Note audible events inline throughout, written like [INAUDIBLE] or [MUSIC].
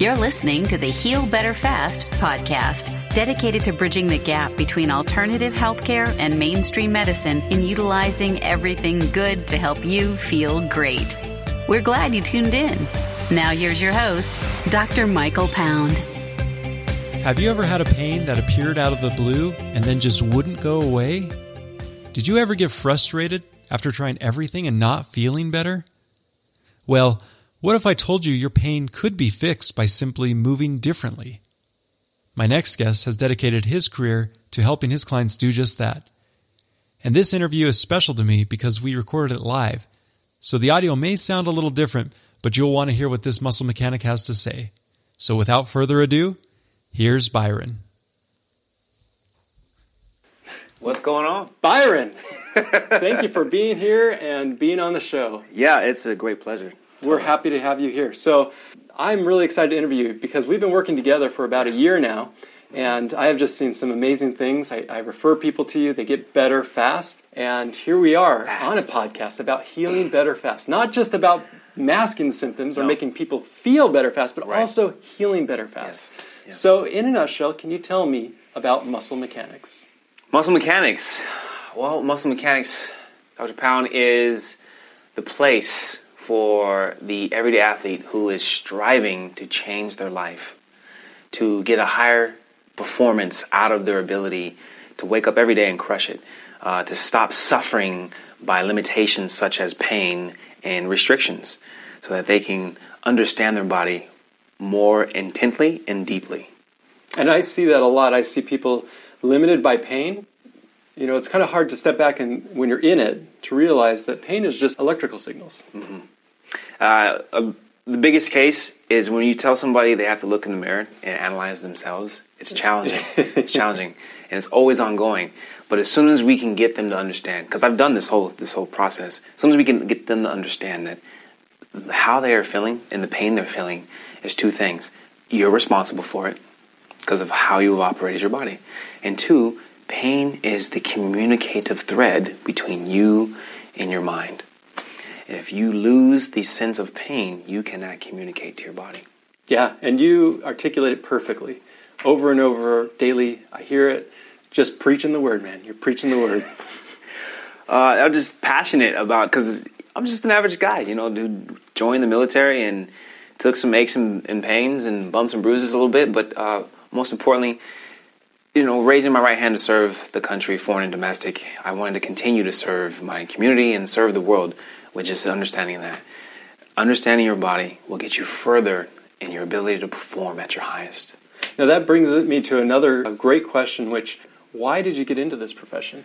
You're listening to the Heal Better Fast podcast, dedicated to bridging the gap between alternative healthcare and mainstream medicine in utilizing everything good to help you feel great. We're glad you tuned in. Now, here's your host, Dr. Michael Pound. Have you ever had a pain that appeared out of the blue and then just wouldn't go away? Did you ever get frustrated after trying everything and not feeling better? Well, what if I told you your pain could be fixed by simply moving differently? My next guest has dedicated his career to helping his clients do just that. And this interview is special to me because we recorded it live. So the audio may sound a little different, but you'll want to hear what this muscle mechanic has to say. So without further ado, here's Byron. What's going on? Byron, [LAUGHS] thank you for being here and being on the show. Yeah, it's a great pleasure. We're happy to have you here. So, I'm really excited to interview you because we've been working together for about a year now, and I have just seen some amazing things. I, I refer people to you, they get better fast, and here we are Fast. on a podcast about healing better fast. Not just about masking the symptoms or making people feel better fast, but Right. also healing better fast. Yes, yes. So, in a nutshell, can you tell me about muscle mechanics? Muscle mechanics. Well, muscle mechanics, Dr. Pound, is the place for the everyday athlete who is striving to change their life, to get a higher performance out of their ability to wake up every day and crush it, uh, to stop suffering by limitations such as pain and restrictions, so that they can understand their body more intently and deeply. And I see that a lot. I see people limited by pain. You know, it's kind of hard to step back and when you're in it to realize that pain is just electrical signals. Uh, uh, the biggest case is when you tell somebody they have to look in the mirror and analyze themselves. It's challenging. [LAUGHS] it's challenging, and it's always ongoing. But as soon as we can get them to understand, because I've done this whole this whole process, as soon as we can get them to understand that how they are feeling and the pain they're feeling is two things: you're responsible for it because of how you have operated your body, and two, pain is the communicative thread between you and your mind. If you lose the sense of pain, you cannot communicate to your body. Yeah, and you articulate it perfectly. Over and over daily, I hear it. Just preaching the word, man. You're preaching the word. [LAUGHS] Uh, I'm just passionate about because I'm just an average guy, you know, dude. Joined the military and took some aches and, and pains and bumps and bruises a little bit, but uh, most importantly, you know, raising my right hand to serve the country, foreign and domestic. I wanted to continue to serve my community and serve the world with is understanding that. Understanding your body will get you further in your ability to perform at your highest. Now, that brings me to another great question, which why did you get into this profession?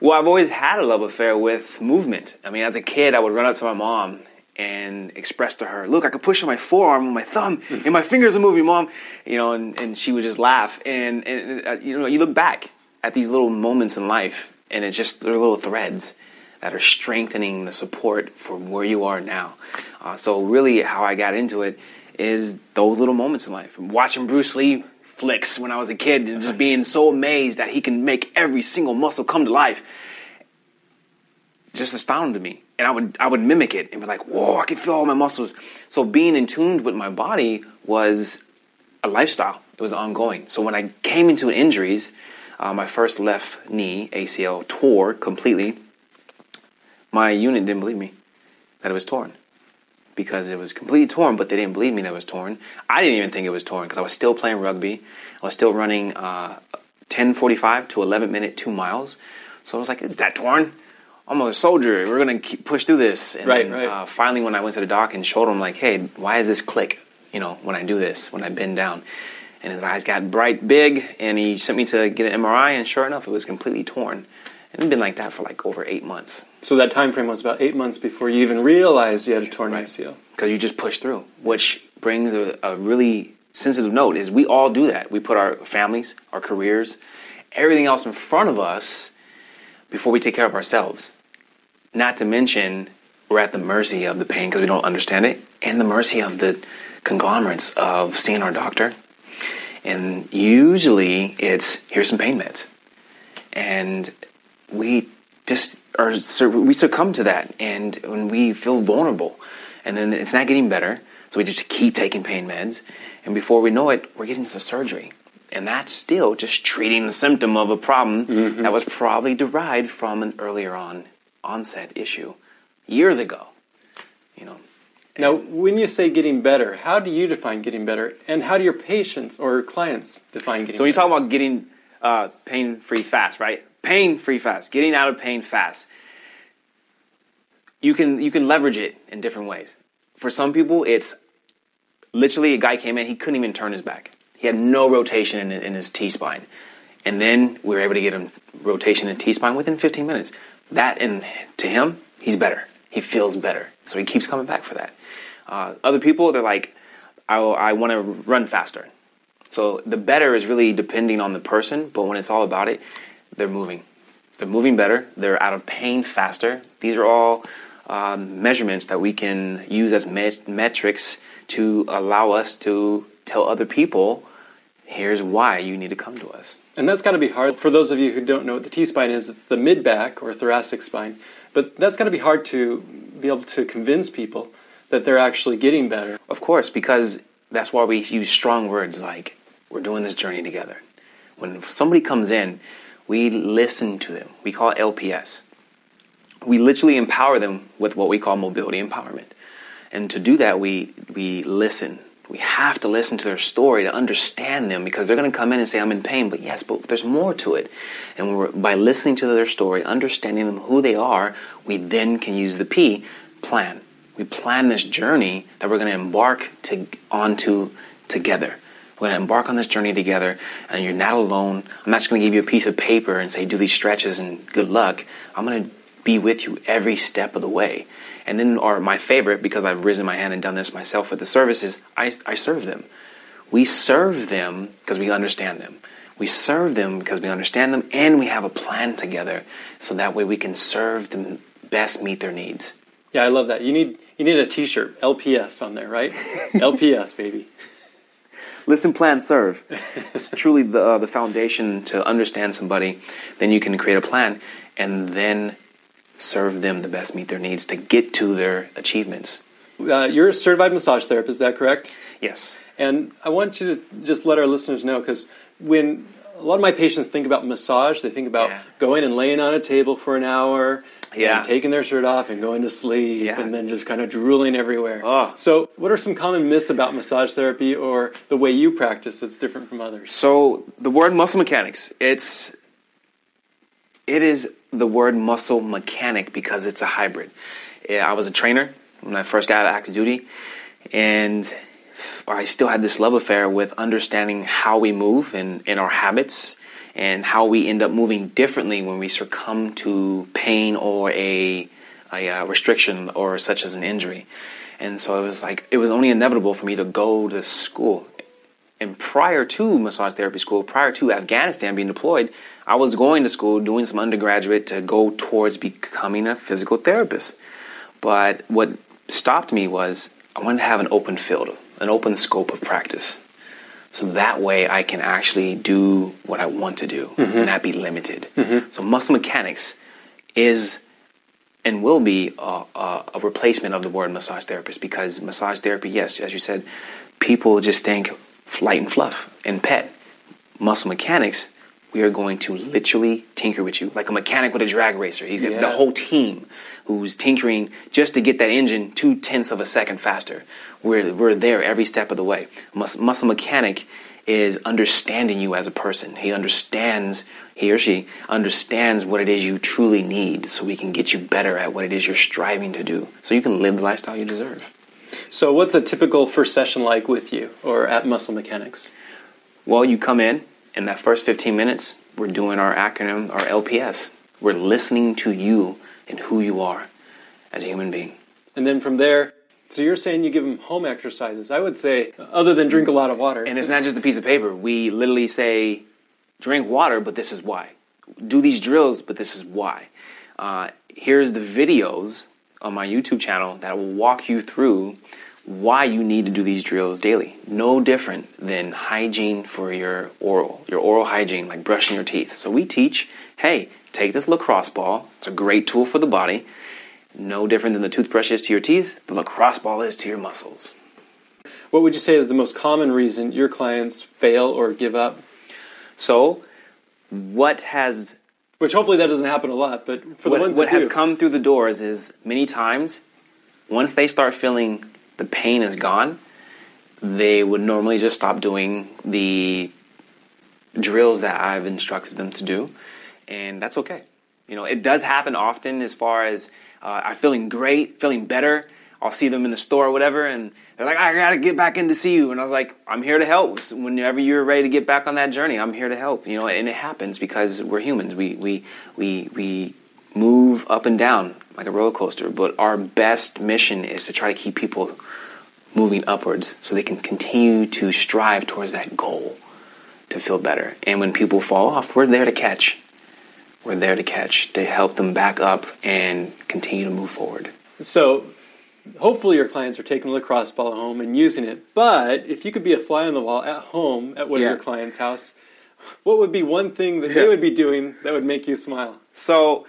Well, I've always had a love affair with movement. I mean, as a kid, I would run up to my mom and express to her, "Look, I can push on my forearm with my thumb, and my fingers are moving, mom." You know, and, and she would just laugh. And, and uh, you know, you look back at these little moments in life, and it's just they're little threads that are strengthening the support for where you are now. Uh, so, really, how I got into it is those little moments in life. Watching Bruce Lee flicks when I was a kid, and just being so amazed that he can make every single muscle come to life just astounded me. And I would I would mimic it and be like, whoa, I can feel all my muscles. So being in tune with my body was a lifestyle. It was ongoing. So when I came into injuries, uh, my first left knee ACL tore completely. My unit didn't believe me that it was torn because it was completely torn, but they didn't believe me that it was torn. I didn't even think it was torn because I was still playing rugby. I was still running uh, 10:45 to 11 minute two miles. So I was like, "Is that torn?" I'm a soldier. We're gonna push through this. And Right, then, right. Uh, finally, when I went to the doc and showed him, like, "Hey, why is this click?" You know, when I do this, when I bend down, and his eyes got bright, big, and he sent me to get an MRI, and sure enough, it was completely torn. And it's been like that for like over eight months So that time frame was about eight months before you even realized you had a torn Right. ACL. because you just push through, which brings a, a really sensitive note is we all do that. We put our families, our careers, everything else in front of us before we take care of ourselves. Not to mention, we're at the mercy of the pain because we don't understand it, and the mercy of the conglomerates of seeing our doctor. And usually it's here's some pain meds. And we just are we succumb to that and when we feel vulnerable and then it's not getting better So we just keep taking pain meds, and before we know it, we're getting to surgery. And that's still just treating the symptom of a problem mm-hmm. that was probably derived from an earlier on onset issue years ago. You know. Now, when you say getting better, how do you define getting better, and how do your patients or clients define getting? Better? So when you talk about getting uh, pain-free fast, right? Pain-free fast, getting out of pain fast. You can you can leverage it in different ways. For some people, it's literally a guy came in, he couldn't even turn his back. He had no rotation in, in his T spine. And then we were able to get him rotation in T spine within 15 minutes. That, and to him, he's better. He feels better. So he keeps coming back for that. Uh, other people, they're like, I, I want to run faster. So the better is really depending on the person, but when it's all about it, they're moving. They're moving better. They're out of pain faster. These are all um, measurements that we can use as met- metrics to allow us to tell other people here's why you need to come to us. And that's got to be hard. For those of you who don't know what the T spine is, it's the mid back or thoracic spine. But that's got to be hard to be able to convince people that they're actually getting better. Of course, because that's why we use strong words like, we're doing this journey together. When somebody comes in, we listen to them. We call it LPS. We literally empower them with what we call mobility empowerment. And to do that, we, we listen we have to listen to their story to understand them because they're going to come in and say, I'm in pain. But yes, but there's more to it. And by listening to their story, understanding them, who they are, we then can use the P, plan. We plan this journey that we're going to embark to, onto together. We're going to embark on this journey together, and you're not alone. I'm not just going to give you a piece of paper and say, do these stretches and good luck. I'm going to be with you every step of the way. And then, or my favorite, because I've risen my hand and done this myself with the services, I, I serve them. We serve them because we understand them. We serve them because we understand them and we have a plan together so that way we can serve them best meet their needs. Yeah, I love that. You need you need a t-shirt, LPS on there, right? [LAUGHS] LPS, baby. Listen, plan, serve. [LAUGHS] it's truly the uh, the foundation to understand somebody. Then you can create a plan and then serve them the best, meet their needs to get to their achievements. Uh, you're a certified massage therapist, is that correct? Yes. And I want you to just let our listeners know because when a lot of my patients think about massage, they think about yeah. going and laying on a table for an hour, yeah. taking their shirt off and going to sleep, yeah. and then just kind of drooling everywhere. Oh. So, what are some common myths about massage therapy or the way you practice that's different from others? So, the word muscle mechanics, it's it is the word muscle mechanic because it's a hybrid. I was a trainer when I first got out of active duty, and I still had this love affair with understanding how we move and, and our habits and how we end up moving differently when we succumb to pain or a, a, a restriction or such as an injury. And so it was like, it was only inevitable for me to go to school. And prior to massage therapy school, prior to Afghanistan being deployed, I was going to school, doing some undergraduate to go towards becoming a physical therapist. But what stopped me was I wanted to have an open field, an open scope of practice. So that way I can actually do what I want to do mm-hmm. and not be limited. Mm-hmm. So muscle mechanics is and will be a, a, a, replacement of the word massage therapist because massage therapy, yes, as you said, people just think light and fluff and pet. Muscle mechanics we are going to literally tinker with you like a mechanic with a drag racer. He's got yeah. the whole team who's tinkering just to get that engine two tenths of a second faster. We're, we're there every step of the way. Mus- muscle mechanic is understanding you as a person. He understands, he or she understands what it is you truly need so we can get you better at what it is you're striving to do so you can live the lifestyle you deserve. So, what's a typical first session like with you or at Muscle Mechanics? Well, you come in, in that first 15 minutes, we're doing our acronym, our LPS. We're listening to you and who you are as a human being. And then from there, so you're saying you give them home exercises. I would say, other than drink a lot of water. And it's not just a piece of paper. We literally say, drink water, but this is why. Do these drills, but this is why. Uh, here's the videos on my YouTube channel that will walk you through why you need to do these drills daily. No different than hygiene for your oral, your oral hygiene, like brushing your teeth. So we teach, hey, take this lacrosse ball. It's a great tool for the body. No different than the toothbrush is to your teeth, the lacrosse ball is to your muscles. What would you say is the most common reason your clients fail or give up? So, what has Which hopefully that doesn't happen a lot, but for the what, ones what has do, come through the doors is many times once they start feeling the pain is gone, they would normally just stop doing the drills that I've instructed them to do, and that's okay. You know, it does happen often as far as uh, I'm feeling great, feeling better. I'll see them in the store or whatever, and they're like, I gotta get back in to see you. And I was like, I'm here to help. Whenever you're ready to get back on that journey, I'm here to help. You know, and it happens because we're humans. We, we, we, we move up and down like a roller coaster, but our best mission is to try to keep people moving upwards so they can continue to strive towards that goal to feel better. And when people fall off, we're there to catch. We're there to catch, to help them back up and continue to move forward. So hopefully your clients are taking the lacrosse ball home and using it. But if you could be a fly on the wall at home at one Yeah. of your clients' house, what would be one thing that Yeah. they would be doing that would make you smile? So,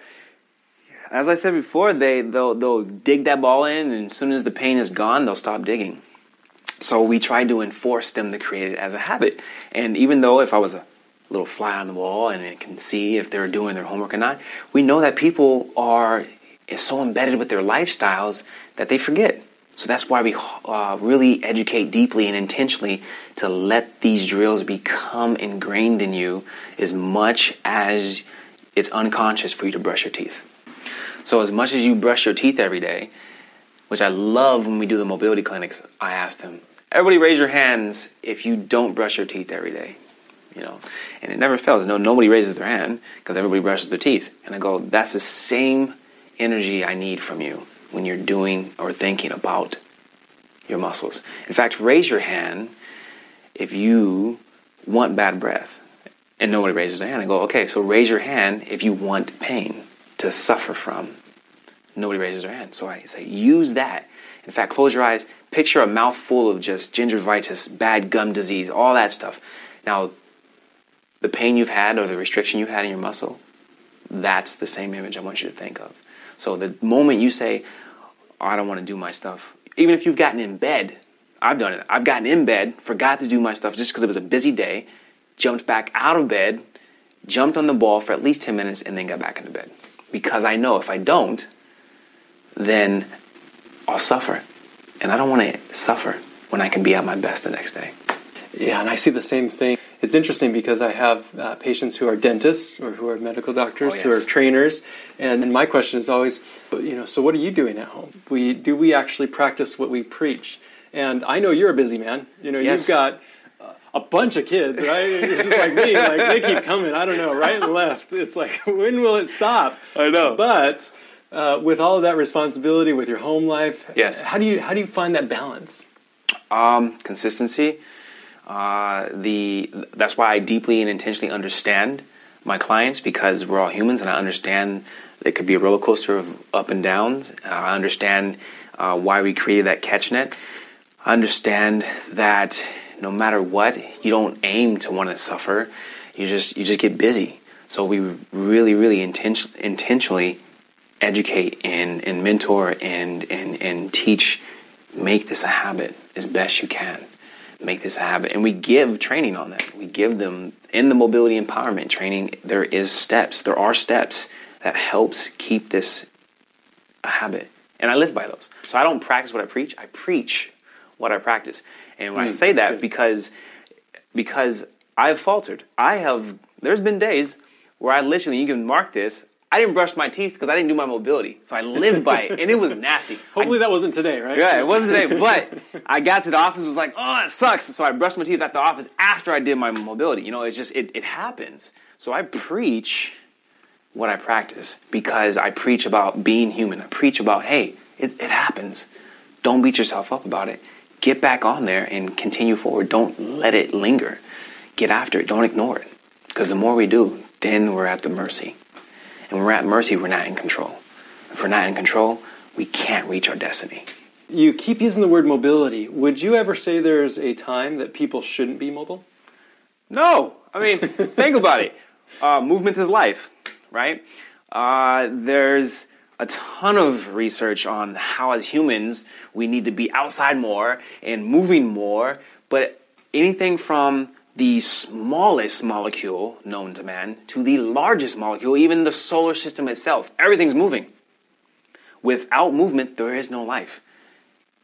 as I said before, they they'll they'll dig that ball in, and as soon as the pain is gone, they'll stop digging. So we try to enforce them to create it as a habit. And even though if I was a little fly on the wall and it can see if they're doing their homework or not, we know that people are so embedded with their lifestyles that they forget. So that's why we uh, really educate deeply and intentionally to let these drills become ingrained in you as much as it's unconscious for you to brush your teeth. So as much as you brush your teeth every day, which I love when we do the mobility clinics, I ask them, everybody raise your hands if you don't brush your teeth every day. You know, and it never fails. No, nobody raises their hand because everybody brushes their teeth. And I go, that's the same energy I need from you when you're doing or thinking about your muscles. In fact, raise your hand if you want bad breath. And nobody raises their hand. I go, okay, so raise your hand if you want pain to suffer from. Nobody raises their hand. So I say, use that. In fact, close your eyes. Picture a mouthful of just gingivitis, bad gum disease, all that stuff. Now, the pain you've had or the restriction you've had in your muscle, that's the same image I want you to think of. So the moment you say, oh, I don't want to do my stuff, even if you've gotten in bed, I've done it. I've gotten in bed, forgot to do my stuff just because it was a busy day, jumped back out of bed, jumped on the ball for at least 10 minutes, and then got back into bed. Because I know if I don't, then I'll suffer. And I don't want to suffer when I can be at my best the next day. Yeah, and I see the same thing. It's interesting because I have uh, patients who are dentists or who are medical doctors, Oh, who are trainers, and then my question is always, you know, so what are you doing at home? We do we actually practice what we preach? And I know you're a busy man. You know, Yes. you've got uh, a bunch of kids, right? [LAUGHS] Just like me. Like they keep coming. I don't know, right and left. It's like [LAUGHS] when will it stop? I know. But uh, with all of that responsibility, with your home life, Yes. How do you how do you find that balance? Um, consistency. Uh, the that's why I deeply and intentionally understand my clients because we're all humans and I understand it could be a roller coaster of up and downs. Uh, I understand uh, why we created that catch net. I understand that no matter what, you don't aim to want to suffer. You just you just get busy. So we really, really intention, intentionally educate and, and mentor and, and, and teach. Make this a habit as best you can. Make this a habit. And we give training on that. We give them in the mobility empowerment training, there is steps. There are steps that helps keep this a habit. And I live by those. So I don't practice what I preach. I preach what I practice. And when I Mm, say that good. because because I've faltered. I have there's been days where I literally you can mark this. I didn't brush my teeth because I didn't do my mobility. So I lived by it and it was nasty. [LAUGHS] Hopefully that wasn't today, right? Yeah, it wasn't today, but I got to the office was like, oh, it sucks. So I brushed my teeth at the office after I did my mobility. You know, it's just it, it happens. So I preach what I practice because I preach about being human. I preach about hey, it, it happens. Don't beat yourself up about it. Get back on there and continue forward. Don't let it linger. Get after it. Don't ignore it. Because the more we do, then we're at the mercy. And when we're at mercy, we're not in control. If we're not in control, we can't reach our destiny. You keep using the word mobility. Would you ever say there's a time that people shouldn't be mobile? No, I mean, [LAUGHS] think about it. Uh, movement is life, right? Uh, there's a ton of research on how, as humans, we need to be outside more and moving more. But anything from the smallest molecule known to man to the largest molecule, even the solar system itself, everything's moving. Without movement, there is no life.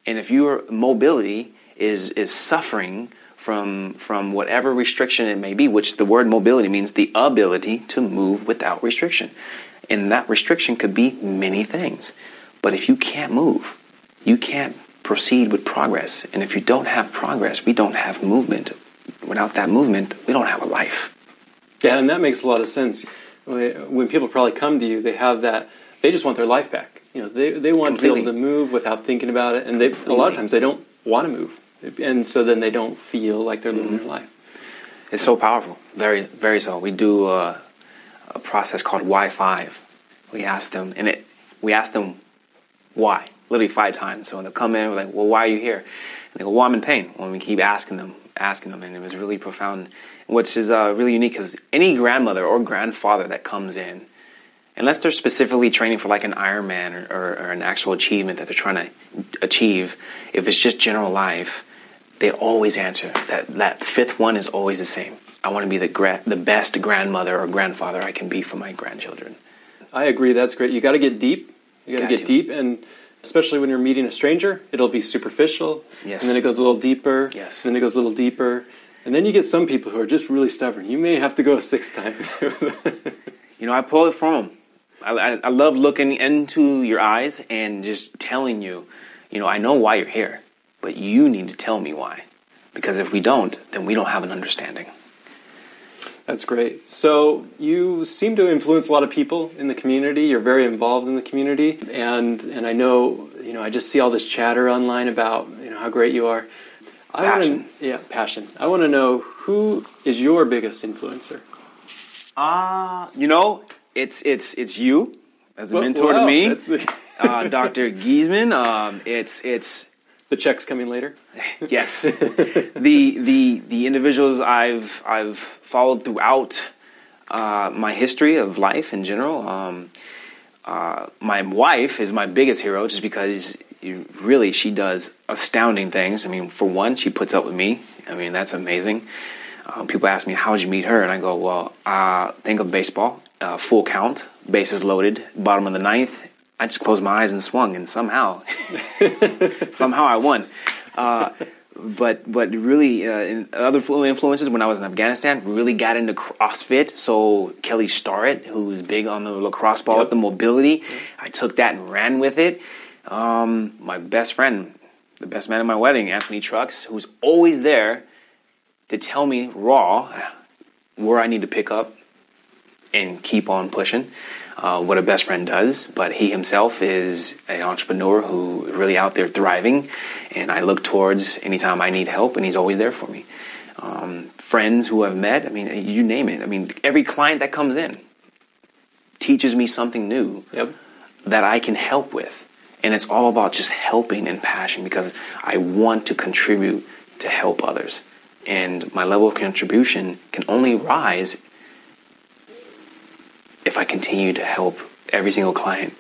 And if your mobility is, is suffering from, from whatever restriction it may be, which the word mobility means the ability to move without restriction. And that restriction could be many things. But if you can't move, you can't proceed with progress. And if you don't have progress, we don't have movement. Without that movement, we don't have a life. Yeah, and that makes a lot of sense. When people probably come to you, they have that, they just want their life back. You know, they, they want Completely. to be able to move without thinking about it. And they, a lot of times they don't want to move. And so then they don't feel like they're living mm-hmm. their life. It's so powerful. Very, very so. We do a, a process called Y5. We ask them, and it, we ask them why, literally five times. So when they come in, we're like, well, why are you here? And they go, well, I'm in pain. When we keep asking them, asking them, and it was really profound. Which is uh, really unique because any grandmother or grandfather that comes in, unless they're specifically training for like an Ironman or, or, or an actual achievement that they're trying to achieve, if it's just general life, they always answer that. That fifth one is always the same. I want to be the gra- the best grandmother or grandfather I can be for my grandchildren. I agree. That's great. You got to get deep. You got to get deep, and especially when you're meeting a stranger, it'll be superficial. Yes. And then it goes a little deeper. Yes. And then it goes a little deeper. And then you get some people who are just really stubborn. You may have to go a sixth time. [LAUGHS] you know, I pull it from them. I, I, I love looking into your eyes and just telling you, you know, I know why you're here, but you need to tell me why. Because if we don't, then we don't have an understanding. That's great. So you seem to influence a lot of people in the community. You're very involved in the community, and and I know you know I just see all this chatter online about you know how great you are. I passion. Want to, yeah, passion. I want to know who is your biggest influencer. Ah, uh, you know, it's it's it's you as a well, mentor to me, uh, Dr. Giesman. Um, it's it's the checks coming later. [LAUGHS] yes, the the the individuals I've I've followed throughout uh, my history of life in general. Um, uh, my wife is my biggest hero, just because you, really she does astounding things. I mean, for one, she puts up with me. I mean, that's amazing. Um, people ask me, "How did you meet her?" And I go, "Well, uh, think of baseball, uh, full count, bases loaded, bottom of the ninth, I just closed my eyes and swung, and somehow, [LAUGHS] somehow I won. Uh, but but really, uh, other influences when I was in Afghanistan really got into CrossFit. So Kelly Starrett, who's big on the lacrosse ball yep. with the mobility, yep. I took that and ran with it. Um, my best friend, the best man at my wedding, Anthony Trucks, who's always there to tell me raw where I need to pick up and keep on pushing uh, what a best friend does, but he himself is an entrepreneur who really out there thriving, and I look towards anytime I need help, and he's always there for me. Um, friends who I've met, I mean, you name it. I mean, every client that comes in teaches me something new yep. that I can help with. And it's all about just helping and passion because I want to contribute to help others. And my level of contribution can only rise if I continue to help every single client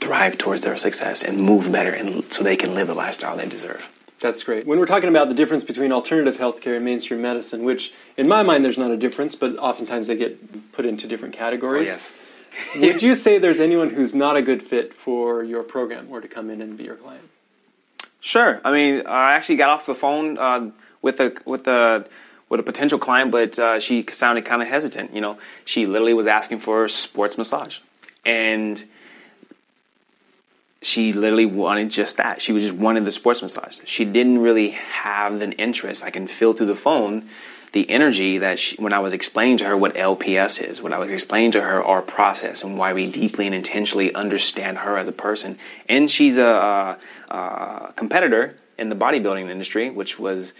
thrive towards their success and move better and so they can live the lifestyle they deserve. That's great. When we're talking about the difference between alternative healthcare and mainstream medicine, which in my mind there's not a difference, but oftentimes they get put into different categories. Oh, yes. Would [LAUGHS] you say there's anyone who's not a good fit for your program or to come in and be your client? Sure. I mean, I actually got off the phone uh, with a with a with a potential client, but uh, she sounded kind of hesitant. You know, she literally was asking for sports massage, and she literally wanted just that. She was just wanted the sports massage. She didn't really have an interest. I can feel through the phone the energy that she, when I was explaining to her what LPS is, when I was explaining to her our process and why we deeply and intentionally understand her as a person. And she's a, a, a competitor in the bodybuilding industry, which was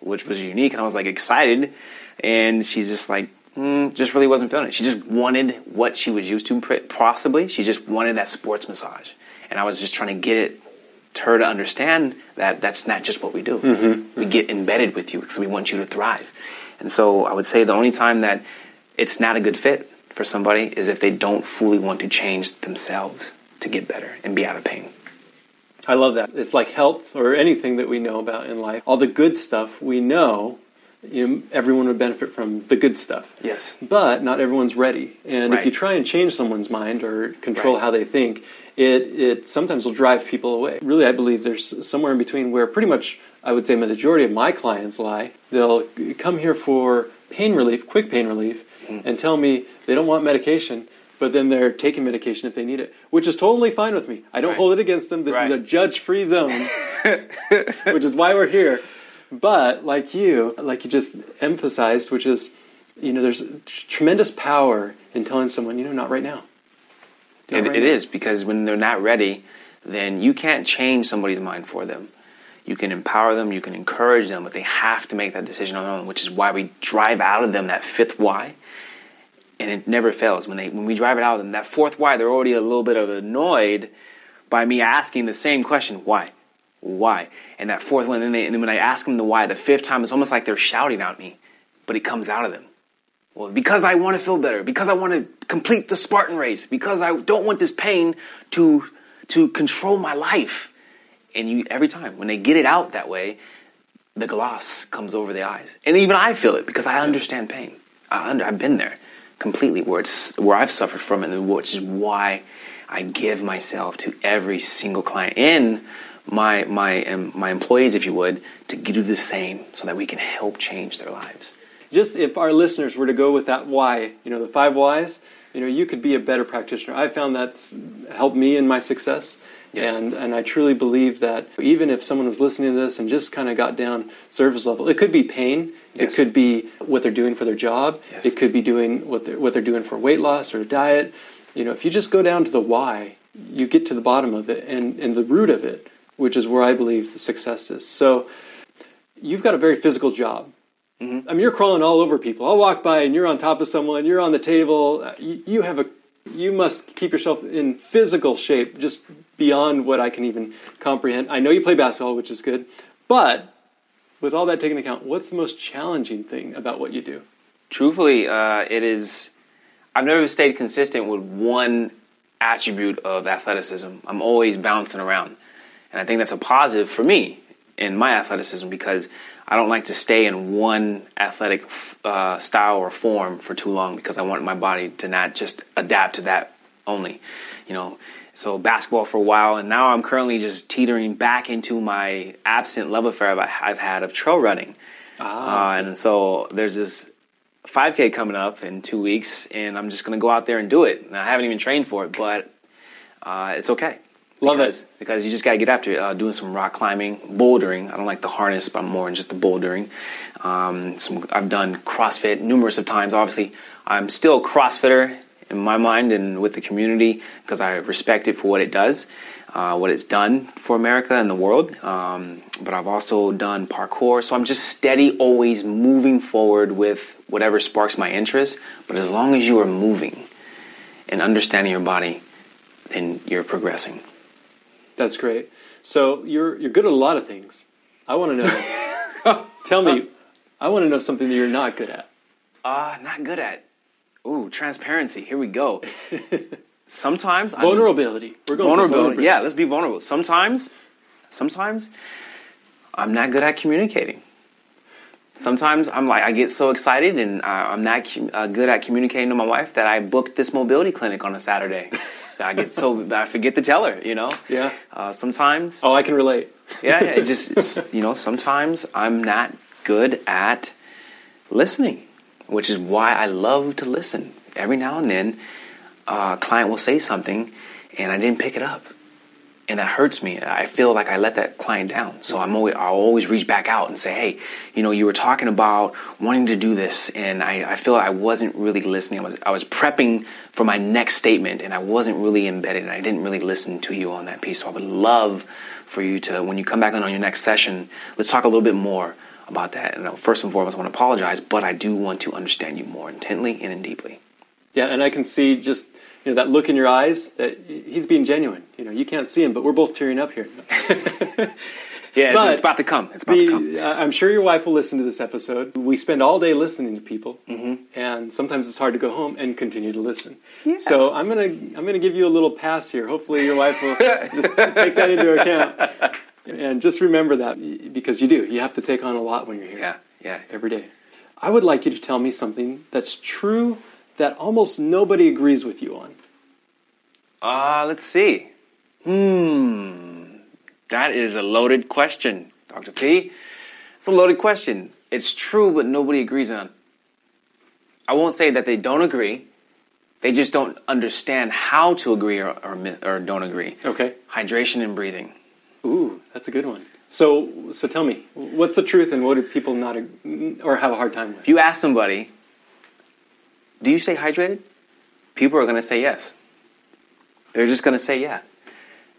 which was unique. And I was like excited, and she's just like, mm, just really wasn't feeling it. She just wanted what she was used to, possibly. She just wanted that sports massage, and I was just trying to get it to her to understand that that's not just what we do. Mm-hmm. We get embedded with you because we want you to thrive. And so I would say the only time that it's not a good fit for somebody is if they don't fully want to change themselves. to get better and be out of pain. I love that. It's like health or anything that we know about in life. All the good stuff we know, you know, everyone would benefit from the good stuff. Yes. But not everyone's ready. And Right. if you try and change someone's mind or control Right. how they think, it, it sometimes will drive people away. Really, I believe there's somewhere in between where pretty much I would say the majority of my clients lie. They'll come here for pain relief, quick pain relief, Mm-hmm. and tell me they don't want medication, but then they're taking medication if they need it, which is totally fine with me. I don't Right. hold it against them. This is a judge free zone, [LAUGHS] which is why we're here. But like you, like you just emphasized, which is, you know, there's tremendous power in telling someone, you know, not right now. Not It, right it now. is because when they're not ready, then you can't change somebody's mind for them. You can empower them, you can encourage them, but they have to make that decision on their own, which is why we drive out of them that fifth why. And it never fails. When they when we drive it out of them, that fourth why, they're already a little bit of annoyed by me asking the same question, why? Why? And that fourth one, and then, they, and then when I ask them the why the fifth time, it's almost like they're shouting at me, but it comes out of them. Well, because I want to feel better, because I want to complete the Spartan race, because I don't want this pain to to control my life. And you every time when they get it out that way, the gloss comes over the eyes, and even I feel it because I understand pain. I under, I've been there completely where it's where I've suffered from it, and which is why I give myself to every single client and my my um, my employees, if you would, to do the same, so that we can help change their lives. just if our listeners were to go with that why, you know, the five whys, you know, you could be a better practitioner. I found that's helped me in my success. Yes. And and I truly believe that even if someone was listening to this and just kind of got down service level, it could be pain, Yes. it could be what they're doing for their job, Yes. it could be doing what they're what they're doing for weight loss or diet. You know, if you just go down to the why, you get to the bottom of it and, and the root of it, which is where I believe the success is. So you've got a very physical job. Mm-hmm. I mean, you're crawling all over people. I'll walk by and you're on top of someone. You're on the table. You, you have a. You must keep yourself in physical shape, just beyond what I can even comprehend. I know you play basketball, which is good, but with all that taken into account, what's the most challenging thing about what you do? truthfully, uh, it is. I've never stayed consistent with one attribute of athleticism. I'm always bouncing around, and I think that's a positive for me in my athleticism because I don't like to stay in one athletic uh, style or form for too long because I want my body to not just adapt to that only, you know. So basketball for a while, and now I'm currently just teetering back into my absent love affair I've had of trail running. Ah. Uh, and so there's this 5K coming up in two weeks, and I'm just going to go out there and do it. And I haven't even trained for it, but uh, it's okay. Love because, it. Because you just got to get after it. Uh, doing some rock climbing, bouldering. I don't like the harness, but I'm more in just the bouldering. Um, some, I've done CrossFit numerous of times. Obviously, I'm still a CrossFitter in my mind and with the community because I respect it for what it does, uh, what it's done for America and the world. Um, but I've also done parkour, so I'm just steady, always moving forward with whatever sparks my interest. But as long as you are moving and understanding your body, then you're progressing. That's great. So you're you're good at a lot of things. I want to know. [LAUGHS] tell me, I want to know something that you're not good at. Uh, not good at. Ooh, transparency. Here we go. [LAUGHS] Sometimes I'm- Vulnerability. We're going vulnerability. vulnerability. Yeah, let's be vulnerable. Sometimes, sometimes I'm not good at communicating. Sometimes I'm like I get so excited and uh, I'm not uh, good at communicating to my wife that I booked this mobility clinic on a Saturday. [LAUGHS] I get so I forget to tell her. You know. Yeah. Uh, sometimes. Oh, I can relate. Yeah. yeah, It just it's, [LAUGHS] you know sometimes I'm not good at listening, which is why I love to listen. Every now and then, uh, a client will say something, and I didn't pick it up, and that hurts me. I feel like I let that client down. So I'm always I'll always reach back out and say, hey, you know, you were talking about wanting to do this, and I, I feel I wasn't really listening. I was I was prepping for my next statement, and I wasn't really embedded, and I didn't really listen to you on that piece. So I would love for you to, when you come back on, on your next session, let's talk a little bit more about that. And uh, first and foremost, I want to apologize, but I do want to understand you more intently and deeply. Yeah, and I can see just you know that look in your eyes that he's being genuine. You know, you can't see him, but we're both tearing up here. [LAUGHS] Yeah, it's, it's about to come. It's about the- to come. uh, I'm sure your wife will listen to this episode. We spend all day listening to people, Mm-hmm. and sometimes it's hard to go home and continue to listen. So I'm gonna I'm gonna give you a little pass here. Hopefully, your wife will [LAUGHS] just take that into account, and just remember that because you do. You have to take on a lot when you're here Yeah, yeah. every day. I would like you to tell me something that's true that almost nobody agrees with you on. Uh, let's see. Hmm. That is a loaded question, Dr. P. It's a loaded question. It's true, but nobody agrees on. I won't say that they don't agree. They just don't understand how to agree or, or, or don't agree. Okay. Hydration and breathing. Ooh, that's a good one. So, so tell me, what's the truth, and what do people not or have a hard time with? If you ask somebody, do you stay hydrated? People are going to say yes. They're just going to say yeah.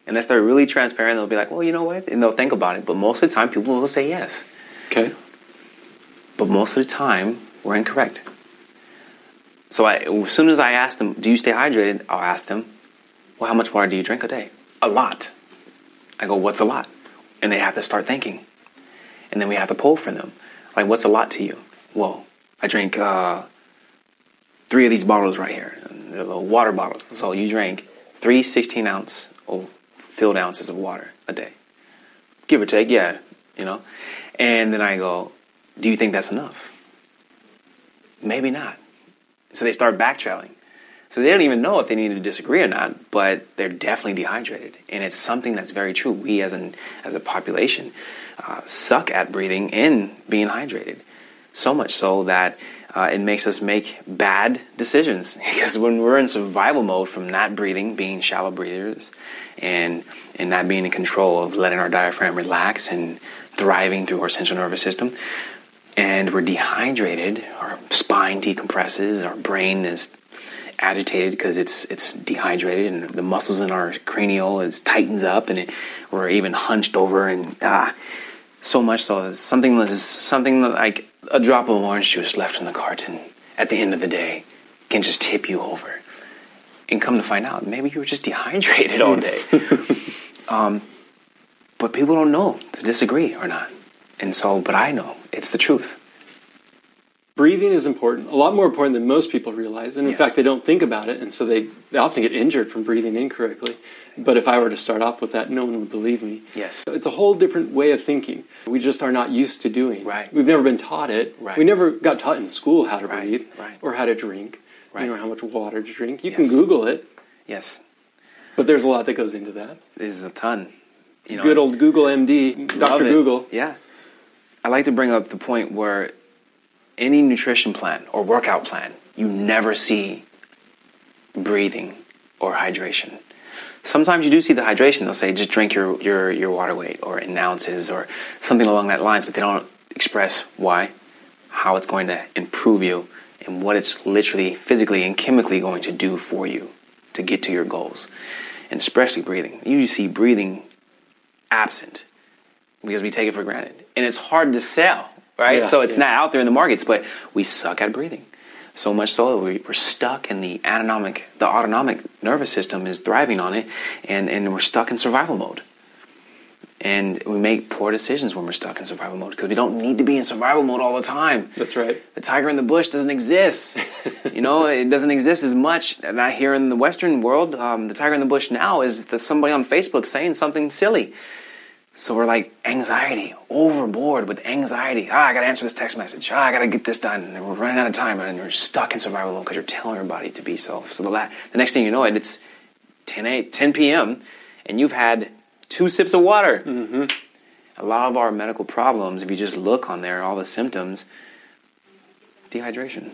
Unless they're really transparent, they'll be like, well, you know what? And they'll think about it. But most of the time, people will say yes. Okay. But most of the time, we're incorrect. So I, as soon as I ask them, do you stay hydrated? I'll ask them, well, how much water do you drink a day? A lot. I go, what's a lot? And they have to start thinking. And then we have to poll for them. Like, what's a lot to you? Well, I drink uh, three of these bottles right here, they're little water bottles. So you drink three 16 ounce of filled ounces of water a day. Give or take, yeah, you know. And then I go, do you think that's enough? Maybe not. So they start backtrailing. So they don't even know if they need to disagree or not, but they're definitely dehydrated, and it's something that's very true. We, as an as a population, uh, suck at breathing and being hydrated, so much so that uh, it makes us make bad decisions. [LAUGHS] Because when we're in survival mode from not breathing, being shallow breathers, and and not being in control of letting our diaphragm relax and thriving through our central nervous system, and we're dehydrated, our spine decompresses, our brain is agitated because it's it's dehydrated, and the muscles in our cranial is tightens up, and it, we're even hunched over, and ah, so much so something that is something like a drop of orange juice left in the carton at the end of the day can just tip you over, and come to find out, maybe you were just [LAUGHS] dehydrated all day. [LAUGHS] um, but people don't know to disagree or not, and so, but I know it's the truth. Breathing is important, a lot more important than most people realize. And in Yes. fact, they don't think about it, and so they, they often get injured from breathing incorrectly. But if I were to start off with that, no one would believe me. Yes. It's a whole different way of thinking. We just are not used to doing. Right. We've never been taught it. Right. We never got taught in school how to Right, breathe right. or how to drink. Right. You know, how much water to drink. You Yes. can Google it, Yes, but there's a lot that goes into that. there's a ton. You know, Good old Google MD, Dr. it. Google. Yeah. I like to bring up the point where any nutrition plan or workout plan, you never see breathing or hydration. Sometimes you do see the hydration. They'll say just drink your, your, your water weight or in ounces or something along that lines, but they don't express why, how it's going to improve you, and what it's literally, physically, and chemically going to do for you to get to your goals. And especially breathing. You see breathing absent because we take it for granted. And it's hard to sell, right? Yeah, so it's yeah. not out there in the markets, but we suck at breathing. So much so that we, we're stuck in the autonomic, the autonomic nervous system is thriving on it, and, and we're stuck in survival mode. And we make poor decisions when we're stuck in survival mode because we don't need to be in survival mode all the time. That's right. The tiger in the bush doesn't exist. [LAUGHS] you know, it doesn't exist as much. And I hear in the Western world, um, the tiger in the bush now is the, somebody on Facebook saying something silly. So we're like anxiety, overboard with anxiety. Ah, I gotta answer this text message. Ah, I gotta get this done. And we're running out of time, and you're stuck in survival mode because you're telling your body to be so. So the, la- the next thing you know, it it's 10, 8, 10 p.m. and you've had two sips of water. Mm-hmm. A lot of our medical problems, if you just look on there, all the symptoms, dehydration.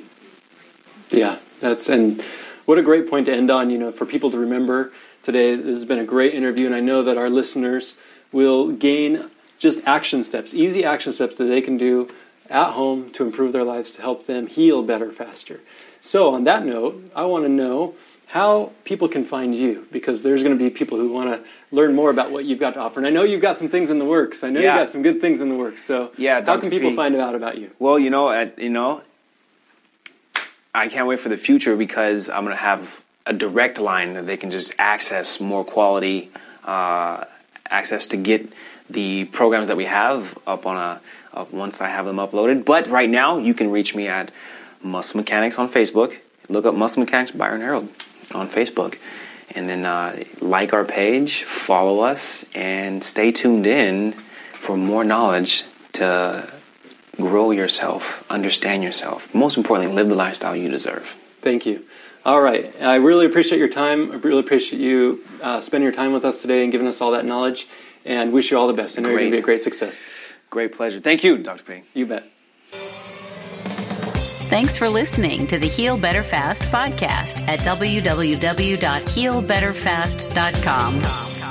Yeah, that's and what a great point to end on. You know, for people to remember today, this has been a great interview, and I know that our listeners will gain just action steps, easy action steps that they can do at home to improve their lives to help them heal better faster. So, on that note, I want to know how people can find you because there's going to be people who want to learn more about what you've got to offer. And I know you've got some things in the works. I know Yeah. you've got some good things in the works. So, Yeah, how can people find out about you? Well, you know, at, you know, I can't wait for the future because I'm going to have a direct line that they can just access more quality uh, access to get the programs that we have up on a up once I have them uploaded. But right now, you can reach me at Muscle Mechanics on Facebook. Look up Muscle Mechanics Byron Harold on Facebook, and then uh, like our page, follow us, and stay tuned in for more knowledge to grow yourself, understand yourself. Most importantly, live the lifestyle you deserve. Thank you. All right. I really appreciate your time. I really appreciate you uh, spending your time with us today and giving us all that knowledge. And wish you all the best. I know great. you're going to be a great success. Great pleasure. Thank you, Dr. Ping. You bet. Thanks for listening to the Heal Better Fast podcast at www.healbetterfast.com.